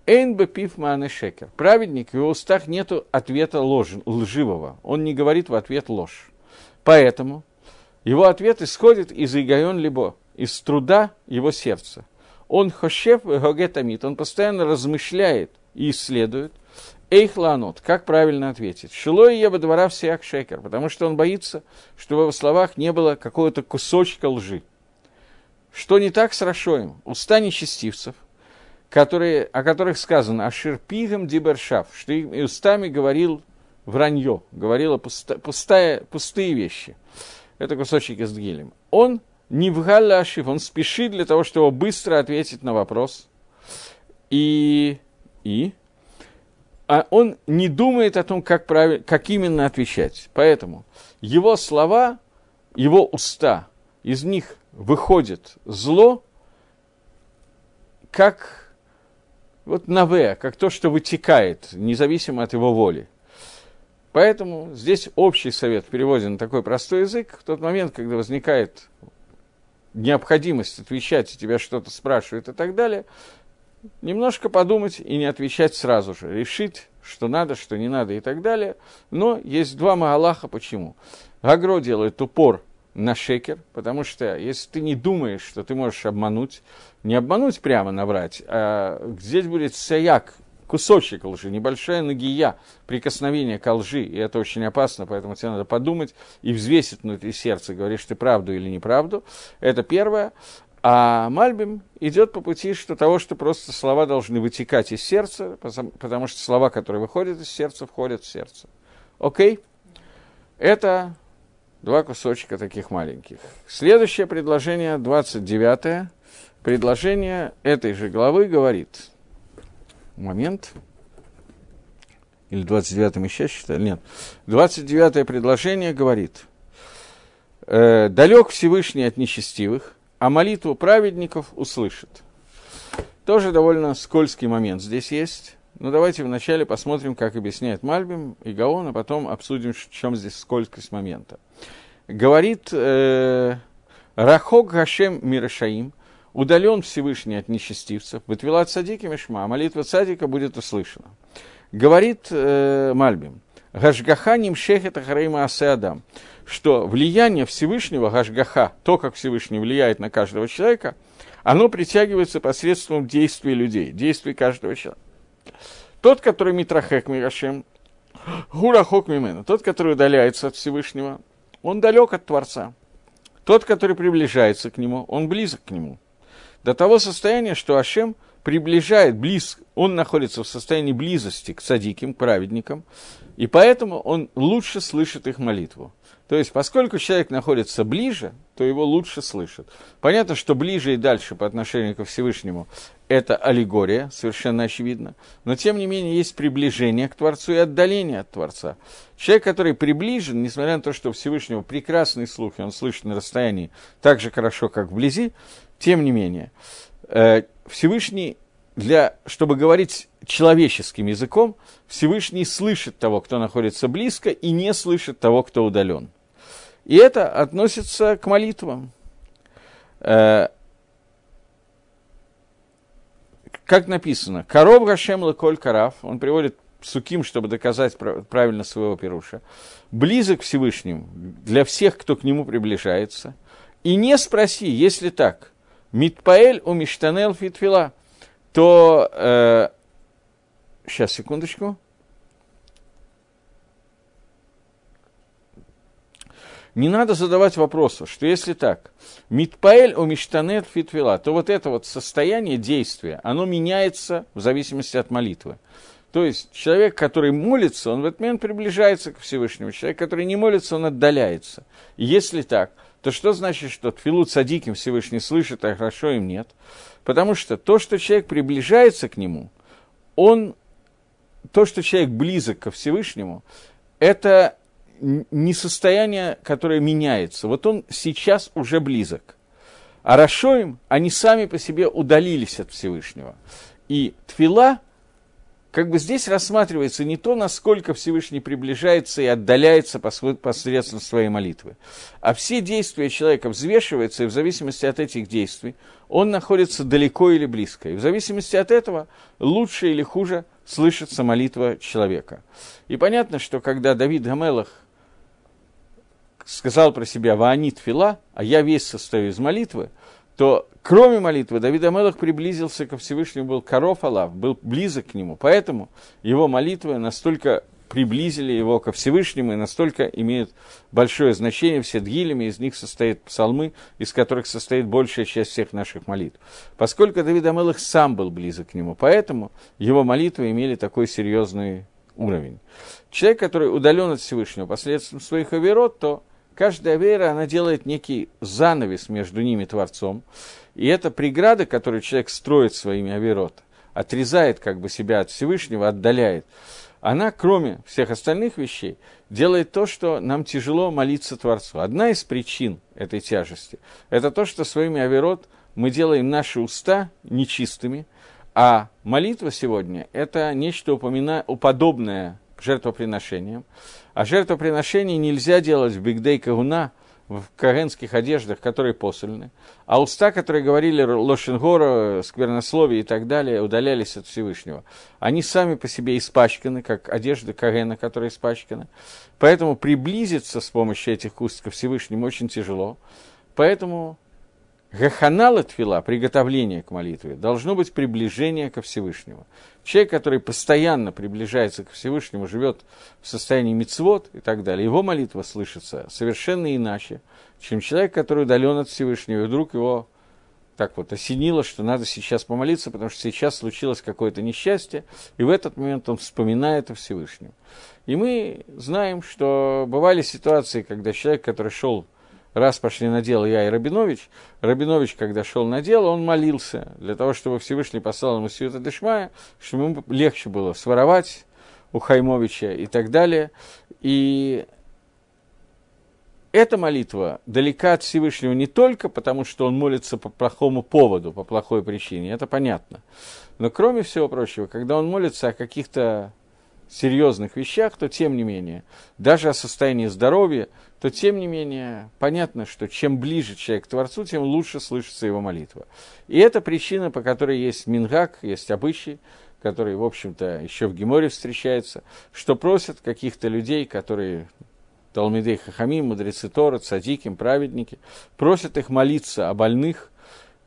Эйн бепив шекер. Праведник, в его устах нет ответа лож, лживого. Он не говорит в ответ ложь. Поэтому его ответ исходит из Игайон Либо, из труда его сердца. Он хошев гогетамит, он постоянно размышляет и исследует. Эйхланот, как правильно ответить? Шилой еба двора всех шекер, потому что он боится, что в словах не было какого-то кусочка лжи. Что не так с Рашоем? Уста нечестивцев, которые, о которых сказано «Аширпигам дибершав», что их устами говорил вранье, говорила пуста, пустая, пустые вещи. Это кусочек из Дгилем. Он не в Галашив, он спешит для того, чтобы быстро ответить на вопрос. И, и а он не думает о том, как, правиль, как именно отвечать. Поэтому его слова, его уста, из них выходит зло, как вот наве, как то, что вытекает, независимо от его воли. Поэтому здесь общий совет в переводе на такой простой язык. В тот момент, когда возникает необходимость отвечать, и тебя что-то спрашивают и так далее, немножко подумать и не отвечать сразу же, решить, что надо, что не надо и так далее. Но есть два Магалаха, почему. Гагро делает упор на шекер, потому что если ты не думаешь, что ты можешь обмануть, не обмануть прямо наврать, а здесь будет саяк, кусочек лжи, небольшая нагия, прикосновение к лжи, и это очень опасно, поэтому тебе надо подумать и взвесить внутри сердца, говоришь ты правду или неправду. Это первое. А Мальбим идет по пути что того, что просто слова должны вытекать из сердца, потому что слова, которые выходят из сердца, входят в сердце. Окей? Это два кусочка таких маленьких. Следующее предложение, 29 предложение этой же главы говорит – момент. Или 29 мы сейчас считали? Нет. 29 предложение говорит, э, «Далек Всевышний от нечестивых, а молитву праведников услышит». Тоже довольно скользкий момент здесь есть. Но давайте вначале посмотрим, как объясняет Мальбим и Гаон, а потом обсудим, в чем здесь скользкость момента. Говорит э, Рахок Гашем Мирашаим, удален Всевышний от нечестивцев, Бытвила цадики мишма, а молитва цадика будет услышана. Говорит э, Мальбим, Гашгаха нимшехет ахарейма адам, что влияние Всевышнего, Гашгаха, то, как Всевышний влияет на каждого человека, оно притягивается посредством действий людей, действий каждого человека. Тот, который митрахек мирашем, гурахок мимена, тот, который удаляется от Всевышнего, он далек от Творца. Тот, который приближается к нему, он близок к нему до того состояния, что Ашем приближает, близ, он находится в состоянии близости к садиким, к праведникам, и поэтому он лучше слышит их молитву. То есть, поскольку человек находится ближе, то его лучше слышат. Понятно, что ближе и дальше по отношению ко Всевышнему это аллегория, совершенно очевидно. Но, тем не менее, есть приближение к Творцу и отдаление от Творца. Человек, который приближен, несмотря на то, что у Всевышнего прекрасный слух, и он слышит на расстоянии так же хорошо, как вблизи, тем не менее, э, Всевышний, для, чтобы говорить человеческим языком, Всевышний слышит того, кто находится близко, и не слышит того, кто удален. И это относится к молитвам. Э, как написано, «Коров Гашем Леколь Карав», он приводит суким, чтобы доказать правильно своего пируша, близок Всевышнему для всех, кто к нему приближается, и не спроси, если так, Митпаэль у Миштанел Фитфила, то... Э, сейчас, секундочку. Не надо задавать вопросу, что если так, Митпаэль у Миштанет Фитвила, то вот это вот состояние действия, оно меняется в зависимости от молитвы. То есть человек, который молится, он в этот момент приближается к Всевышнему. Человек, который не молится, он отдаляется. И если так, то что значит, что Тфилу Цадиким Всевышний слышит, а хорошо им нет? Потому что то, что человек приближается к нему, он, то, что человек близок ко Всевышнему, это не состояние, которое меняется. Вот он сейчас уже близок. А Рашоим, они сами по себе удалились от Всевышнего. И Тфила как бы здесь рассматривается не то, насколько Всевышний приближается и отдаляется посредством своей молитвы, а все действия человека взвешиваются, и в зависимости от этих действий он находится далеко или близко. И в зависимости от этого лучше или хуже слышится молитва человека. И понятно, что когда Давид Гамелах сказал про себя «Ваанит фила», а я весь состою из молитвы, то кроме молитвы Давид Амелах приблизился ко Всевышнему, был коров Аллах, был близок к нему. Поэтому его молитвы настолько приблизили его ко Всевышнему и настолько имеют большое значение. Все дгилями, из них состоят псалмы, из которых состоит большая часть всех наших молитв. Поскольку Давид Амелах сам был близок к нему, поэтому его молитвы имели такой серьезный уровень. Человек, который удален от Всевышнего посредством своих оверот, то Каждая вера, она делает некий занавес между ними Творцом. И эта преграда, которую человек строит своими аверот, отрезает как бы себя от Всевышнего, отдаляет, она, кроме всех остальных вещей, делает то, что нам тяжело молиться Творцу. Одна из причин этой тяжести – это то, что своими аверот мы делаем наши уста нечистыми, а молитва сегодня – это нечто упомина... уподобное жертвоприношениям. А жертвоприношение нельзя делать в бигдей кагуна, в каренских одеждах, которые посольны. А уста, которые говорили лошенгора, сквернословие и так далее, удалялись от Всевышнего. Они сами по себе испачканы, как одежда Карена, которая испачкана. Поэтому приблизиться с помощью этих уст ко Всевышнему очень тяжело. Поэтому Гаханала твила, приготовление к молитве, должно быть приближение ко Всевышнему. Человек, который постоянно приближается к Всевышнему, живет в состоянии мицвод и так далее, его молитва слышится совершенно иначе, чем человек, который удален от Всевышнего, и вдруг его так вот осенило, что надо сейчас помолиться, потому что сейчас случилось какое-то несчастье, и в этот момент он вспоминает о Всевышнем. И мы знаем, что бывали ситуации, когда человек, который шел раз пошли на дело я и Рабинович, Рабинович, когда шел на дело, он молился для того, чтобы Всевышний послал ему Сиюта Дешмая, чтобы ему легче было своровать у Хаймовича и так далее. И эта молитва далека от Всевышнего не только потому, что он молится по плохому поводу, по плохой причине, это понятно. Но кроме всего прочего, когда он молится о каких-то серьезных вещах, то тем не менее, даже о состоянии здоровья, то тем не менее понятно, что чем ближе человек к Творцу, тем лучше слышится его молитва. И это причина, по которой есть мингак, есть обычай, который, в общем-то, еще в Геморе встречается, что просят каких-то людей, которые Талмидей Хахамим, мудрецы Тора, цадиким, праведники, просят их молиться о больных.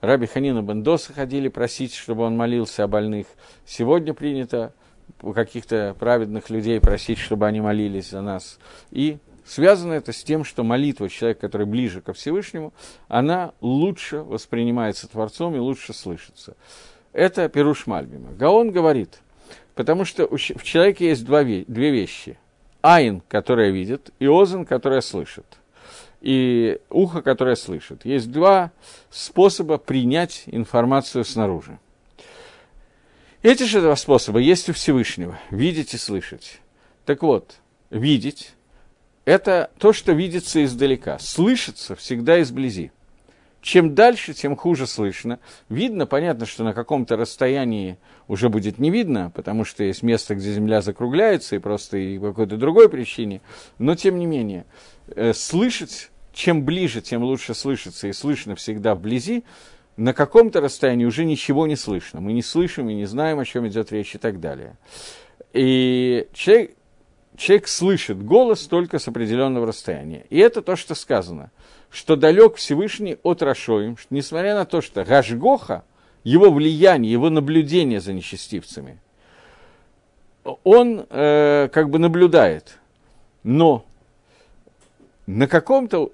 Раби Ханина Бендоса ходили просить, чтобы он молился о больных. Сегодня принято у каких-то праведных людей просить, чтобы они молились за нас. И связано это с тем, что молитва человека, который ближе ко Всевышнему, она лучше воспринимается Творцом и лучше слышится. Это Перуш Мальбима. Гаон говорит, потому что в человеке есть два, две вещи. Айн, которая видит, и озен, которая слышит. И ухо, которое слышит. Есть два способа принять информацию снаружи. Эти же два способа есть у Всевышнего – видеть и слышать. Так вот, видеть – это то, что видится издалека, слышится всегда изблизи. Чем дальше, тем хуже слышно. Видно, понятно, что на каком-то расстоянии уже будет не видно, потому что есть место, где Земля закругляется, и просто и по какой-то другой причине. Но, тем не менее, э, слышать, чем ближе, тем лучше слышится, и слышно всегда вблизи, на каком-то расстоянии уже ничего не слышно. Мы не слышим и не знаем, о чем идет речь и так далее. И человек, человек слышит голос только с определенного расстояния. И это то, что сказано, что далек Всевышний от Рашоим, что несмотря на то, что Гашгоха, его влияние, его наблюдение за нечестивцами, он э, как бы наблюдает, но на каком-то,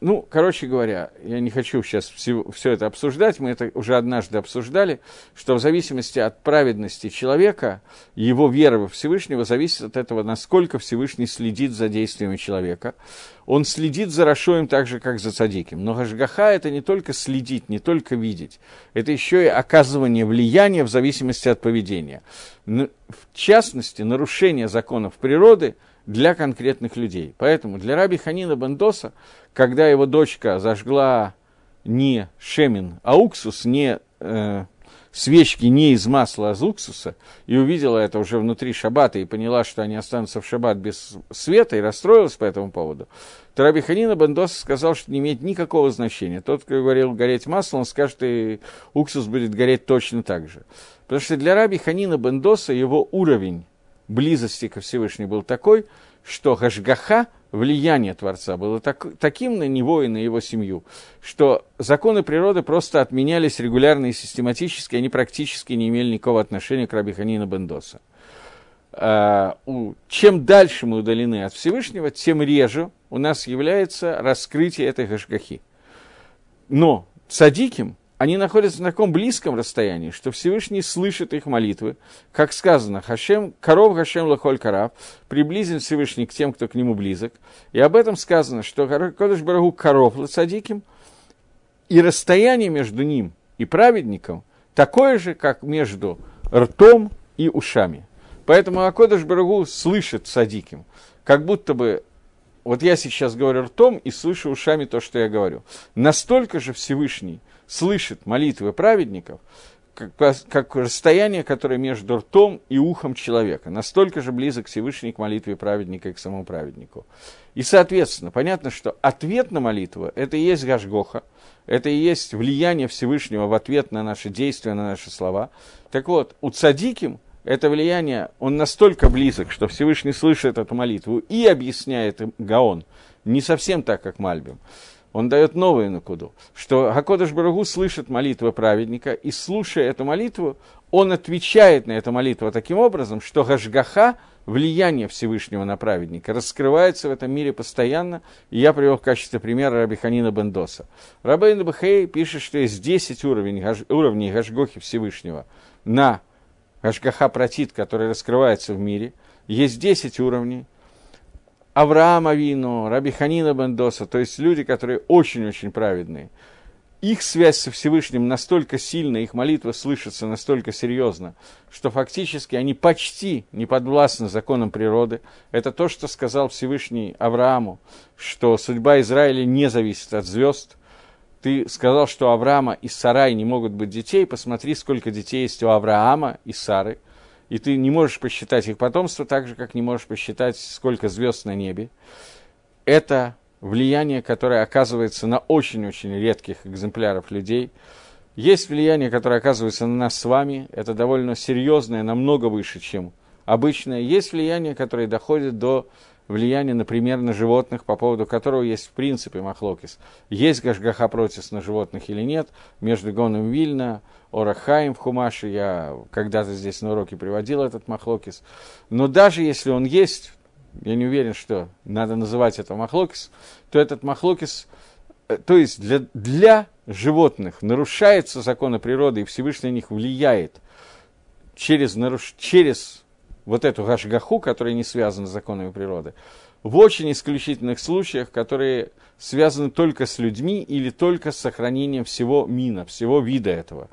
ну, короче говоря, я не хочу сейчас все, все это обсуждать, мы это уже однажды обсуждали, что в зависимости от праведности человека, его вера во Всевышнего зависит от этого, насколько Всевышний следит за действиями человека. Он следит за Рашоем так же, как за Цадиким. Но Гашгаха – это не только следить, не только видеть, это еще и оказывание влияния в зависимости от поведения. В частности, нарушение законов природы – для конкретных людей. Поэтому для раби Ханина Бендоса, когда его дочка зажгла не шемин, а уксус, не э, свечки не из масла, а из уксуса, и увидела это уже внутри шаббата и поняла, что они останутся в шаббат без света, и расстроилась по этому поводу, то Раби Ханина Бендос сказал, что не имеет никакого значения. Тот, кто говорил гореть масло, он скажет, и уксус будет гореть точно так же. Потому что для Раби Ханина Бендоса его уровень близости ко Всевышнему был такой, что Гашгаха – влияние Творца было так, таким на него и на его семью, что законы природы просто отменялись регулярно и систематически, они практически не имели никакого отношения к Рабиханина Бендоса. А, у, чем дальше мы удалены от Всевышнего, тем реже у нас является раскрытие этой гашгахи. Но садиким они находятся на таком близком расстоянии, что Всевышний слышит их молитвы. Как сказано, Хашем, коров Хашем лахоль карав, приблизен Всевышний к тем, кто к нему близок. И об этом сказано, что Кодыш Барагу коров лацадиким, и расстояние между ним и праведником такое же, как между ртом и ушами. Поэтому Акодыш Барагу слышит садиким, как будто бы вот я сейчас говорю ртом и слышу ушами то, что я говорю. Настолько же Всевышний слышит молитвы праведников, как, расстояние, которое между ртом и ухом человека. Настолько же близок Всевышний к молитве праведника и к самому праведнику. И, соответственно, понятно, что ответ на молитву – это и есть Гашгоха, это и есть влияние Всевышнего в ответ на наши действия, на наши слова. Так вот, у цадиким это влияние, он настолько близок, что Всевышний слышит эту молитву и объясняет Гаон, не совсем так, как Мальбим он дает новую накуду, что Хакодыш Барагу слышит молитву праведника, и слушая эту молитву, он отвечает на эту молитву таким образом, что Гашгаха, влияние Всевышнего на праведника, раскрывается в этом мире постоянно, и я привел в качестве примера Рабиханина Бендоса. Рабейн Бахей пишет, что есть 10 уровней, уровней Гашгохи Всевышнего на Гашгаха Протит, который раскрывается в мире, есть 10 уровней – Авраама Вину, Раби Ханина Бендоса, то есть люди, которые очень-очень праведные. Их связь со Всевышним настолько сильна, их молитва слышится настолько серьезно, что фактически они почти не подвластны законам природы. Это то, что сказал Всевышний Аврааму, что судьба Израиля не зависит от звезд. Ты сказал, что Авраама и Сарай не могут быть детей, посмотри, сколько детей есть у Авраама и Сары – и ты не можешь посчитать их потомство так же, как не можешь посчитать, сколько звезд на небе. Это влияние, которое оказывается на очень-очень редких экземпляров людей. Есть влияние, которое оказывается на нас с вами, это довольно серьезное, намного выше, чем обычное. Есть влияние, которое доходит до влияние, например, на животных, по поводу которого есть в принципе махлокис. Есть гашгаха протис на животных или нет, между Гоном Вильна, Орахаем в Хумаше, я когда-то здесь на уроке приводил этот махлокис. Но даже если он есть, я не уверен, что надо называть это махлокис, то этот махлокис, э, то есть для, для животных нарушается законы природы, и Всевышний на них влияет через, наруш... через вот эту гашгаху, которая не связана с законами природы, в очень исключительных случаях, которые связаны только с людьми или только с сохранением всего мина, всего вида этого.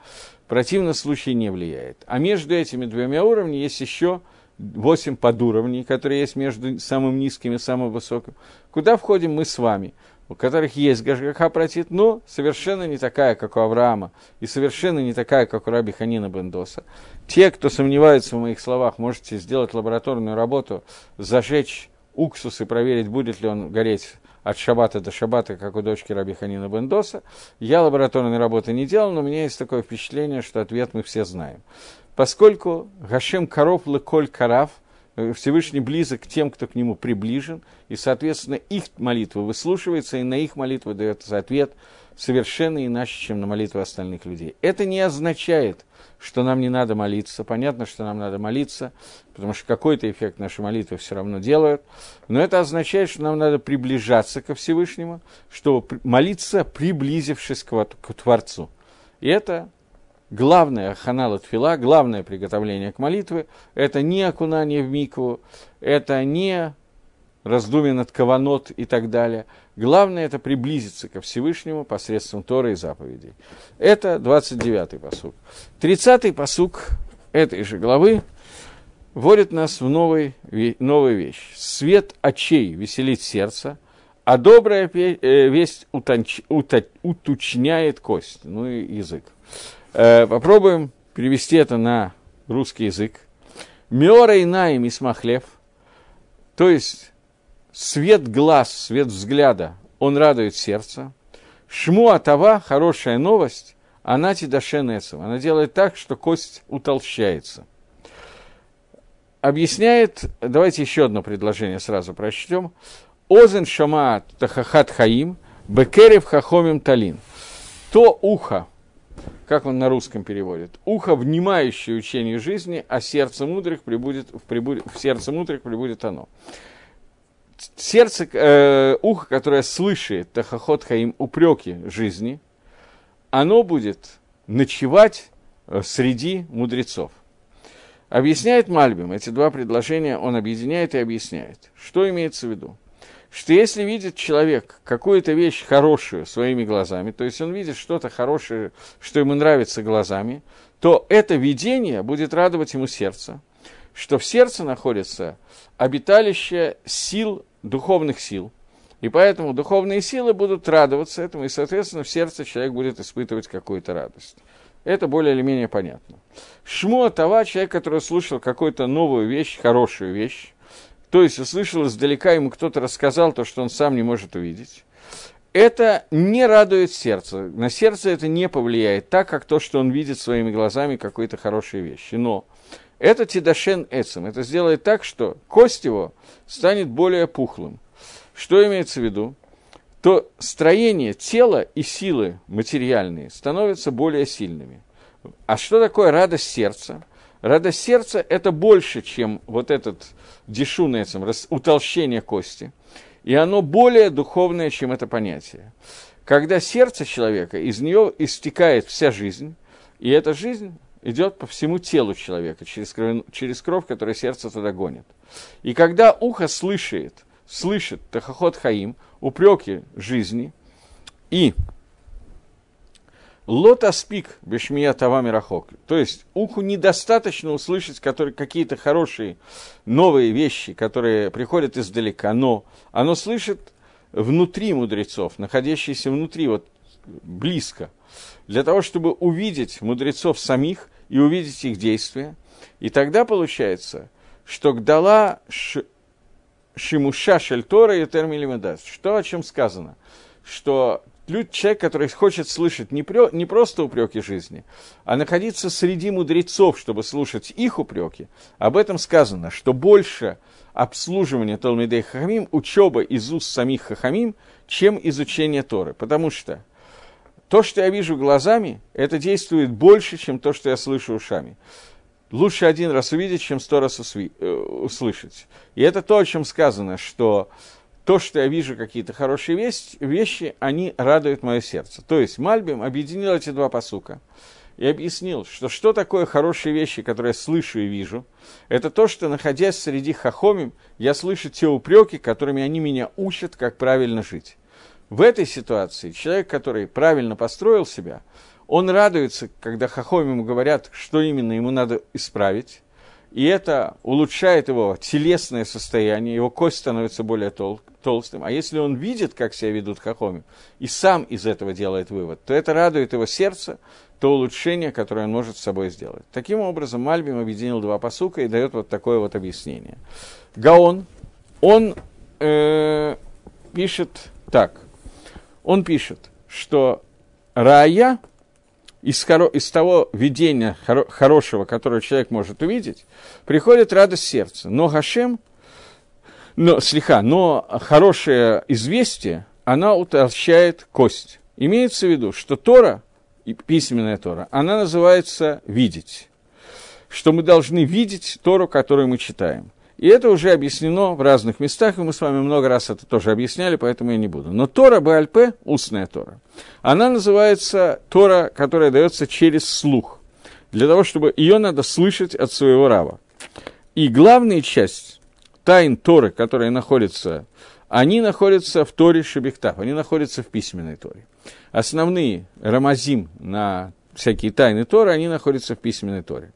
В противном случае не влияет. А между этими двумя уровнями есть еще восемь подуровней, которые есть между самым низким и самым высоким. Куда входим мы с вами? У которых есть Гашгаха протит, но совершенно не такая, как у Авраама, и совершенно не такая, как у Раби Ханина Бендоса. Те, кто сомневается в моих словах, можете сделать лабораторную работу, зажечь уксус и проверить, будет ли он гореть от шабата до шабата, как у дочки Раби Ханина Бендоса. Я лабораторной работы не делал, но у меня есть такое впечатление, что ответ мы все знаем. Поскольку Гашем Коров Леколь Карав – Всевышний близок к тем, кто к нему приближен, и, соответственно, их молитва выслушивается, и на их молитву дается ответ совершенно иначе, чем на молитвы остальных людей. Это не означает, что нам не надо молиться. Понятно, что нам надо молиться, потому что какой-то эффект наши молитвы все равно делают. Но это означает, что нам надо приближаться ко Всевышнему, чтобы молиться, приблизившись к, к Творцу. И это главное ханала тфила, главное приготовление к молитве, это не окунание в микву, это не раздумие над каванот и так далее. Главное – это приблизиться ко Всевышнему посредством Торы и заповедей. Это 29-й посук. 30-й посук этой же главы вводит нас в новый, новую вещь. Свет очей веселит сердце, а добрая э, весть утонч, уточняет кость, ну и язык. Э, попробуем перевести это на русский язык. Меора инаем и смахлев, то есть свет глаз, свет взгляда, он радует сердце. Шму атава, хорошая новость, она тидашенецем, она делает так, что кость утолщается. Объясняет, давайте еще одно предложение сразу прочтем. Озен шамаат тахахат хаим, бекерев хахомим талин. То ухо, как он на русском переводит, ухо, внимающее учению жизни, а сердце мудрых прибудет, прибудет, в сердце мудрых прибудет оно. Сердце, э, ухо, которое слышит тахахот хаим упреки жизни, оно будет ночевать э, среди мудрецов. Объясняет Мальбим, эти два предложения он объединяет и объясняет. Что имеется в виду? Что если видит человек какую-то вещь хорошую своими глазами, то есть он видит что-то хорошее, что ему нравится глазами, то это видение будет радовать ему сердце, что в сердце находится обиталище сил, духовных сил, и поэтому духовные силы будут радоваться этому, и, соответственно, в сердце человек будет испытывать какую-то радость. Это более или менее понятно. Шмуа Това, человек, который слушал какую-то новую вещь, хорошую вещь, то есть услышал издалека, ему кто-то рассказал то, что он сам не может увидеть, это не радует сердце. На сердце это не повлияет так, как то, что он видит своими глазами какой-то хорошие вещи. Но это тидашен эцем. Это сделает так, что кость его станет более пухлым. Что имеется в виду? То строение тела и силы материальные становятся более сильными. А что такое радость сердца? Радость сердца – это больше, чем вот этот дешунецем, утолщение кости. И оно более духовное, чем это понятие. Когда сердце человека, из нее истекает вся жизнь, и эта жизнь идет по всему телу человека, через кровь, через кровь, которая сердце туда гонит. И когда ухо слышит, слышит Тахохот Хаим, упреки жизни, и Лота спик бешмия тава мирахок. То есть уху недостаточно услышать которые, какие-то хорошие новые вещи, которые приходят издалека, но оно слышит внутри мудрецов, находящиеся внутри, вот близко, для того, чтобы увидеть мудрецов самих и увидеть их действия. И тогда получается, что Гдала Шимуша Шельтора и Термилимедас. Что о чем сказано? Что человек, который хочет слышать не, прё, не просто упреки жизни, а находиться среди мудрецов, чтобы слушать их упреки, об этом сказано, что больше обслуживания Талмидей Хахамим, учеба из уст самих Хахамим, чем изучение Торы. Потому что то, что я вижу глазами, это действует больше, чем то, что я слышу ушами. Лучше один раз увидеть, чем сто раз э, услышать. И это то, о чем сказано, что то, что я вижу какие-то хорошие вещи, вещи, они радуют мое сердце. То есть Мальбим объединил эти два посука и объяснил, что что такое хорошие вещи, которые я слышу и вижу, это то, что, находясь среди хахомим, я слышу те упреки, которыми они меня учат, как правильно жить. В этой ситуации человек, который правильно построил себя, он радуется, когда хахомим говорят, что именно ему надо исправить, и это улучшает его телесное состояние, его кость становится более тол толстым. А если он видит, как себя ведут хахоми, и сам из этого делает вывод, то это радует его сердце, то улучшение, которое он может с собой сделать. Таким образом, Мальбим объединил два посука и дает вот такое вот объяснение. Гаон, он э, пишет так. Он пишет, что рая из, хоро, из того видения хоро, хорошего, которое человек может увидеть, приходит радость сердца. Но Гашем, но, слегка, но хорошее известие, она утолщает кость. Имеется в виду, что Тора, письменная Тора, она называется «видеть». Что мы должны видеть Тору, которую мы читаем. И это уже объяснено в разных местах, и мы с вами много раз это тоже объясняли, поэтому я не буду. Но Тора БЛП, устная Тора, она называется Тора, которая дается через слух. Для того, чтобы ее надо слышать от своего рава. И главная часть тайн Торы, которые находятся, они находятся в Торе Шебехтав, они находятся в письменной Торе. Основные рамазим на всякие тайны Торы, они находятся в письменной Торе.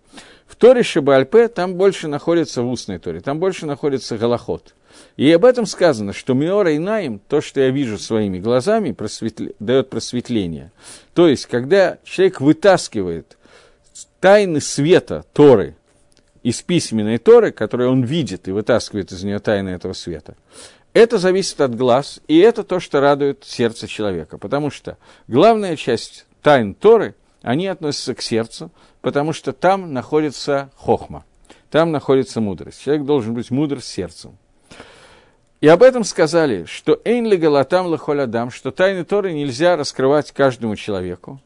В Торе Шабальпе там больше находится в устной Торе, там больше находится Галахот. И об этом сказано, что Миора и Наим, то, что я вижу своими глазами, просветле, дает просветление. То есть, когда человек вытаскивает тайны света Торы из письменной Торы, которые он видит и вытаскивает из нее тайны этого света, это зависит от глаз, и это то, что радует сердце человека. Потому что главная часть тайн Торы, они относятся к сердцу, потому что там находится хохма, там находится мудрость. Человек должен быть мудр сердцем. И об этом сказали, что «Эйн ли галатам лахолядам», что тайны Торы нельзя раскрывать каждому человеку.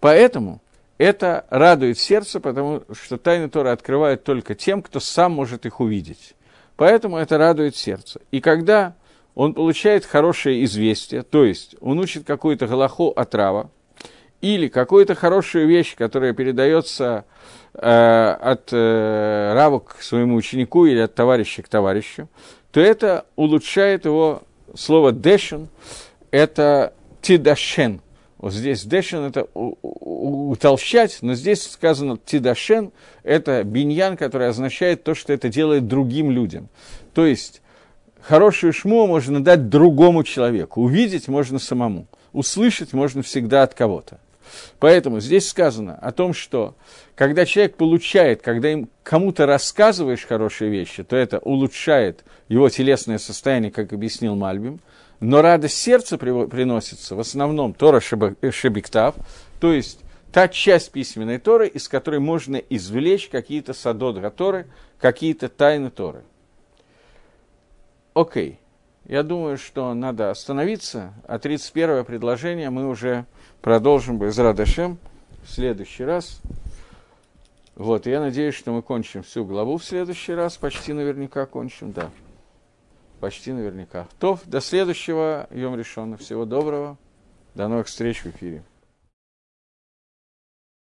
Поэтому это радует сердце, потому что тайны Торы открывают только тем, кто сам может их увидеть. Поэтому это радует сердце. И когда он получает хорошее известие, то есть он учит какую-то галаху от Рава, или какую-то хорошую вещь, которая передается э, от э, Рава к своему ученику или от товарища к товарищу, то это улучшает его слово «дэшен», это «тидашен». Вот здесь «дэшен» – это утолщать, но здесь сказано «тидашен» – это биньян, который означает то, что это делает другим людям. То есть хорошую шму можно дать другому человеку, увидеть можно самому, услышать можно всегда от кого-то. Поэтому здесь сказано о том, что когда человек получает, когда им кому-то рассказываешь хорошие вещи, то это улучшает его телесное состояние, как объяснил Мальбим, но радость сердца приносится в основном Тора Шебиктав, то есть та часть письменной Торы, из которой можно извлечь какие-то садот Торы, какие-то тайны Торы. Окей. Я думаю, что надо остановиться, а 31 предложение мы уже продолжим без Радашем в следующий раз. Вот, я надеюсь, что мы кончим всю главу в следующий раз, почти наверняка кончим, да. Почти наверняка. То, до следующего, Йом решено. Всего доброго. До новых встреч в эфире.